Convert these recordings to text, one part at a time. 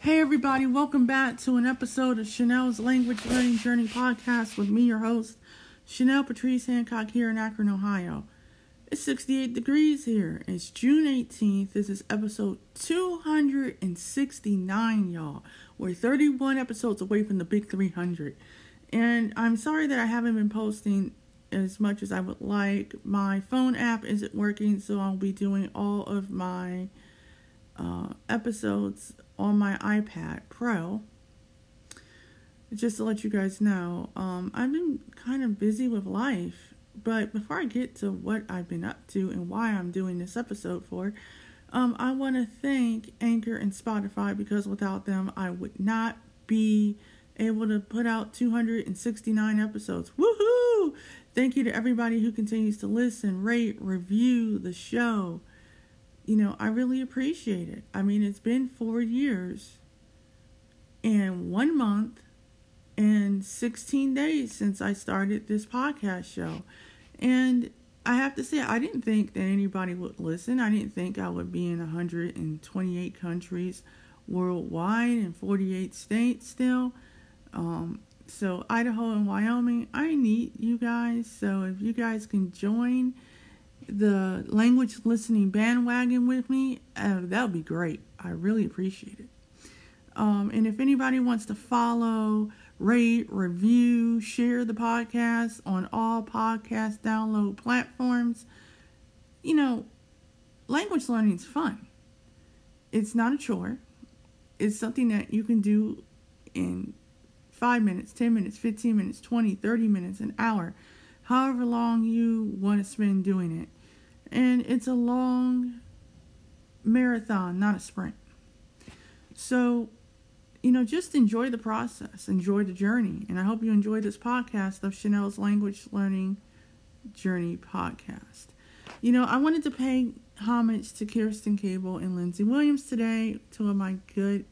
Hey, everybody, welcome back to an episode of Chanel's Language Learning Journey podcast with me, your host, Chanel Patrice Hancock, here in Akron, Ohio. It's 68 degrees here. It's June 18th. This is episode 269, y'all. We're 31 episodes away from the big 300. And I'm sorry that I haven't been posting as much as I would like. My phone app isn't working, so I'll be doing all of my uh, episodes on my iPad Pro. Just to let you guys know, um, I've been kind of busy with life. But before I get to what I've been up to and why I'm doing this episode for, um, I want to thank Anchor and Spotify because without them, I would not be able to put out 269 episodes. Woohoo! Thank you to everybody who continues to listen, rate, review the show you know, I really appreciate it. I mean, it's been four years and one month and 16 days since I started this podcast show. And I have to say, I didn't think that anybody would listen. I didn't think I would be in 128 countries worldwide and 48 states still. Um, so, Idaho and Wyoming, I need you guys. So, if you guys can join the language listening bandwagon with me, uh, that would be great. I really appreciate it. Um, and if anybody wants to follow, rate, review, share the podcast on all podcast download platforms, you know, language learning is fun. It's not a chore. It's something that you can do in five minutes, 10 minutes, 15 minutes, 20, 30 minutes, an hour, however long you want to spend doing it. And it's a long marathon, not a sprint. So, you know, just enjoy the process, enjoy the journey. And I hope you enjoy this podcast of Chanel's Language Learning Journey podcast. You know, I wanted to pay homage to Kerstin Cable and Lindsay Williams today, two of my good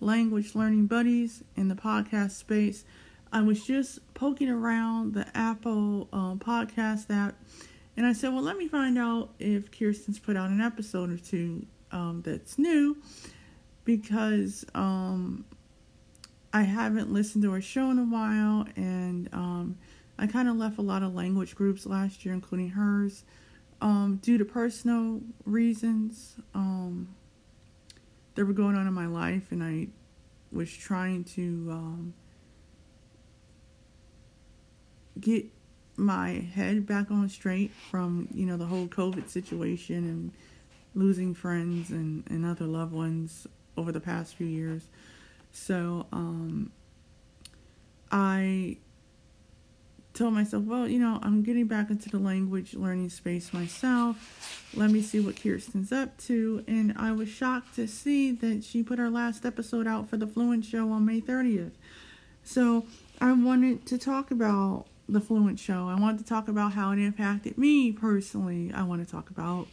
language learning buddies in the podcast space. I was just poking around the Apple um, podcast app and I said, well, let me find out if Kerstin's put out an episode or two um, that's new because um, I haven't listened to her show in a while and um, I kind of left a lot of language groups last year, including hers, um, due to personal reasons um, that were going on in my life, and I was trying to um, get my head back on straight from you know the whole COVID situation and losing friends and, and other loved ones over the past few years. So um, I told myself, well, you know, I'm getting back into the language learning space myself. Let me see what Kerstin's up to. And I was shocked to see that she put her last episode out for the Fluent Show on May 30th. So I wanted to talk about the Fluent Show. I want to talk about how it impacted me personally. I want to talk about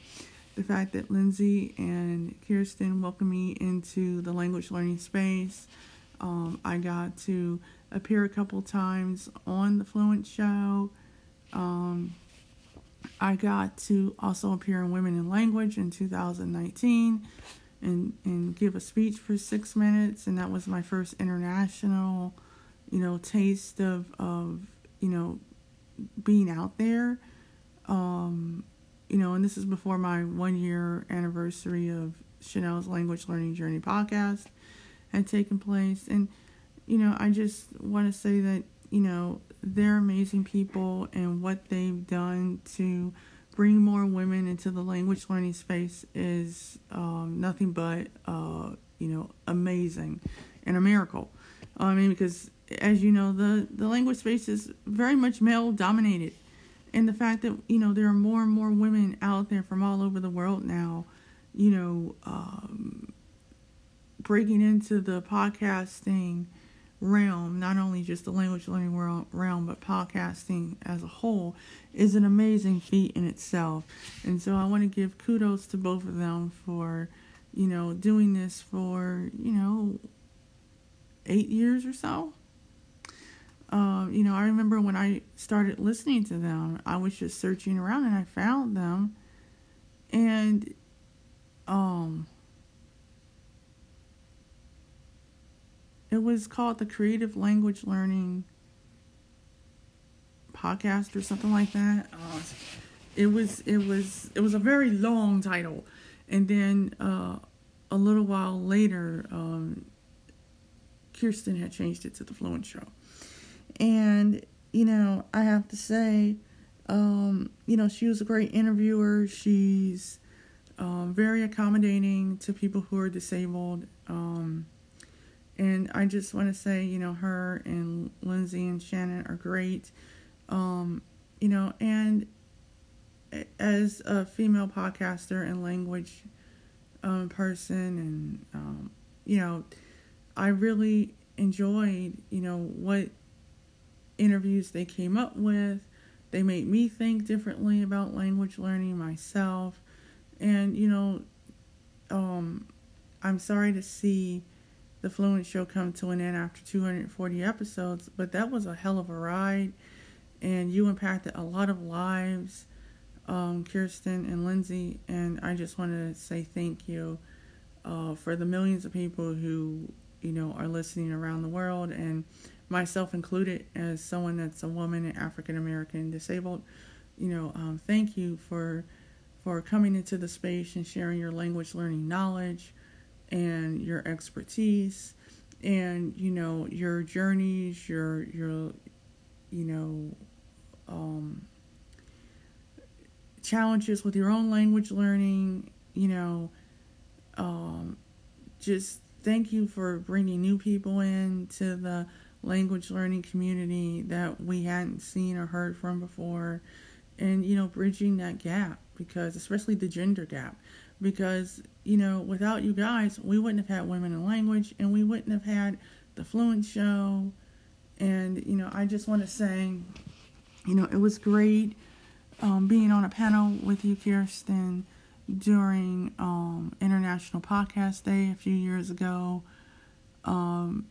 the fact that Lindsay and Kerstin welcomed me into the language learning space. Um, I got to appear a couple times on the Fluent Show. Um, I got to also appear in Women in Language in 2019 and, and give a speech for six minutes, and that was my first international, you know, taste of, of you know, being out there. Um, you know, and this is before my one year anniversary of Chanel's Language Learning Journey podcast had taken place. And, you know, I just want to say that, you know, they're amazing people and what they've done to bring more women into the language learning space is um, nothing but, uh, you know, amazing and a miracle. I mean, because as you know, the, the language space is very much male dominated. And the fact that, you know, there are more and more women out there from all over the world now, you know, um, breaking into the podcasting realm, not only just the language learning world, realm, but podcasting as a whole, is an amazing feat in itself. And so I want to give kudos to both of them for, you know, doing this for, you know, eight years or so. Uh, you know, I remember when I started listening to them, I was just searching around and I found them. And um it was called the Creative Language Learning Podcast or something like that. Uh, it was it was it was a very long title, and then uh, a little while later, um, Kerstin had changed it to the Fluent Show, and you know I have to say, um, you know she was a great interviewer. She's um, very accommodating to people who are disabled. Um, and I just want to say, you know, her and Lindsay and Shannon are great. Um, you know, and as a female podcaster and language um, person, and um, you know, I really enjoyed, you know, what interviews they came up with. They made me think differently about language learning myself, and you know, um, I'm sorry to see the Fluent Show come to an end after 240 episodes, but that was a hell of a ride, and you impacted a lot of lives um, Kerstin and Lindsay, and I just want to say thank you uh, for the millions of people who you know are listening around the world, and myself included, as someone that's a woman and African American disabled. You know, um, thank you for for coming into the space and sharing your language learning knowledge and your expertise and you know your journeys your your you know um challenges with your own language learning, you know, um, just thank you for bringing new people in to the language learning community that we hadn't seen or heard from before and you know bridging that gap because especially the gender gap because you know without you guys we wouldn't have had women in language and we wouldn't have had the fluent show and you know i just want to say you know it was great um, being on a panel with you, Kerstin, during um, International Podcast Day a few years ago. Um,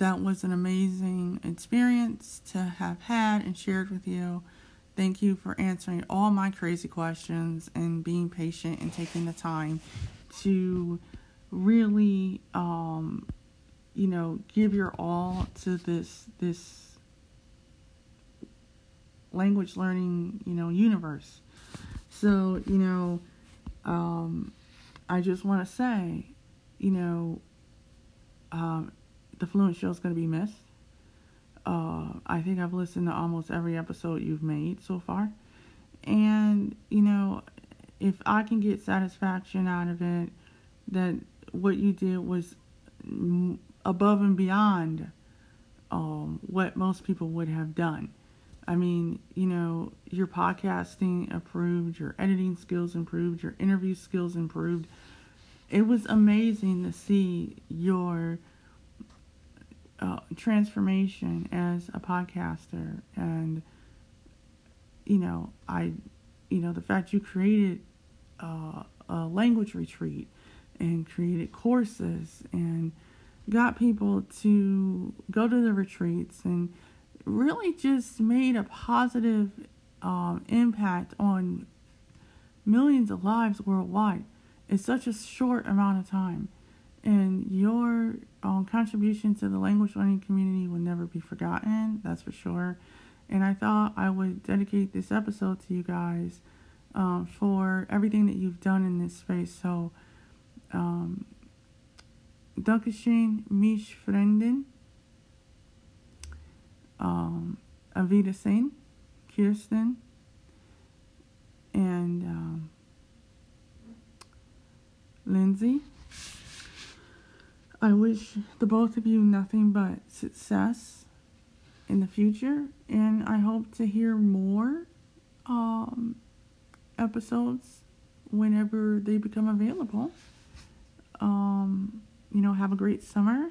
that was an amazing experience to have had and shared with you. Thank you for answering all my crazy questions and being patient and taking the time to really, um, you know, give your all to this this language learning, you know, universe. So, you know, um, I just want to say, you know, um, the Fluent Show is going to be missed. Uh, I think I've listened to almost every episode you've made so far. And, you know, if I can get satisfaction out of it, that what you did was above and beyond um, what most people would have done. I mean, you know, your podcasting improved, your editing skills improved, your interview skills improved. It was amazing to see your uh, transformation as a podcaster, and you know, I, you know, the fact you created uh, a language retreat and created courses and got people to go to the retreats and really just made a positive um, impact on millions of lives worldwide in such a short amount of time. And your um, contribution to the language learning community will never be forgotten, that's for sure. And I thought I would dedicate this episode to you guys um, for everything that you've done in this space. So, um, Dankeschön, mich Freunden um, Avita Singh, Kerstin, and um, Lindsay. I wish the both of you nothing but success in the future, and I hope to hear more um, episodes whenever they become available. Um, you know, have a great summer,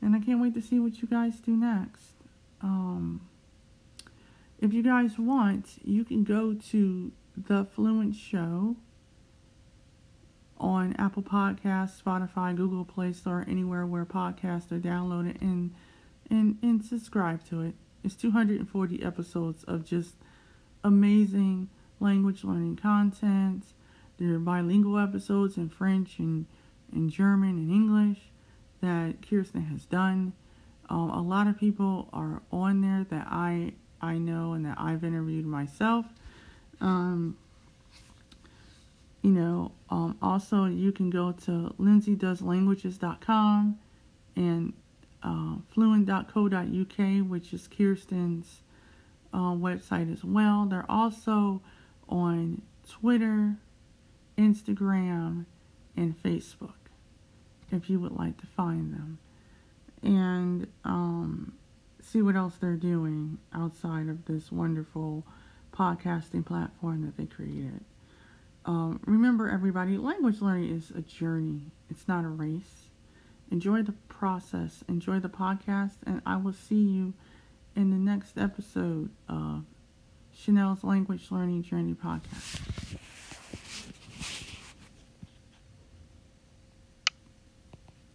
and I can't wait to see what you guys do next. Um, if you guys want, you can go to The Fluent Show on Apple Podcasts, Spotify, Google Play Store, anywhere where podcasts are downloaded and and and subscribe to it. It's 240 episodes of just amazing language learning content. There are bilingual episodes in French and, and German and English that Kerstin has done. Um, a lot of people are on there that I I know and that I've interviewed myself. Um, you know, um, also you can go to lindsaydoeslanguages.com and uh, fluent.co.uk, which is Kerstin's uh, website as well. They're also on Twitter, Instagram, and Facebook if you would like to find them and um, see what else they're doing outside of this wonderful podcasting platform that they created. Um, remember, everybody, language learning is a journey, it's not a race. Enjoy the process, enjoy the podcast, and I will see you in the next episode of Chanel's Language Learning Journey podcast.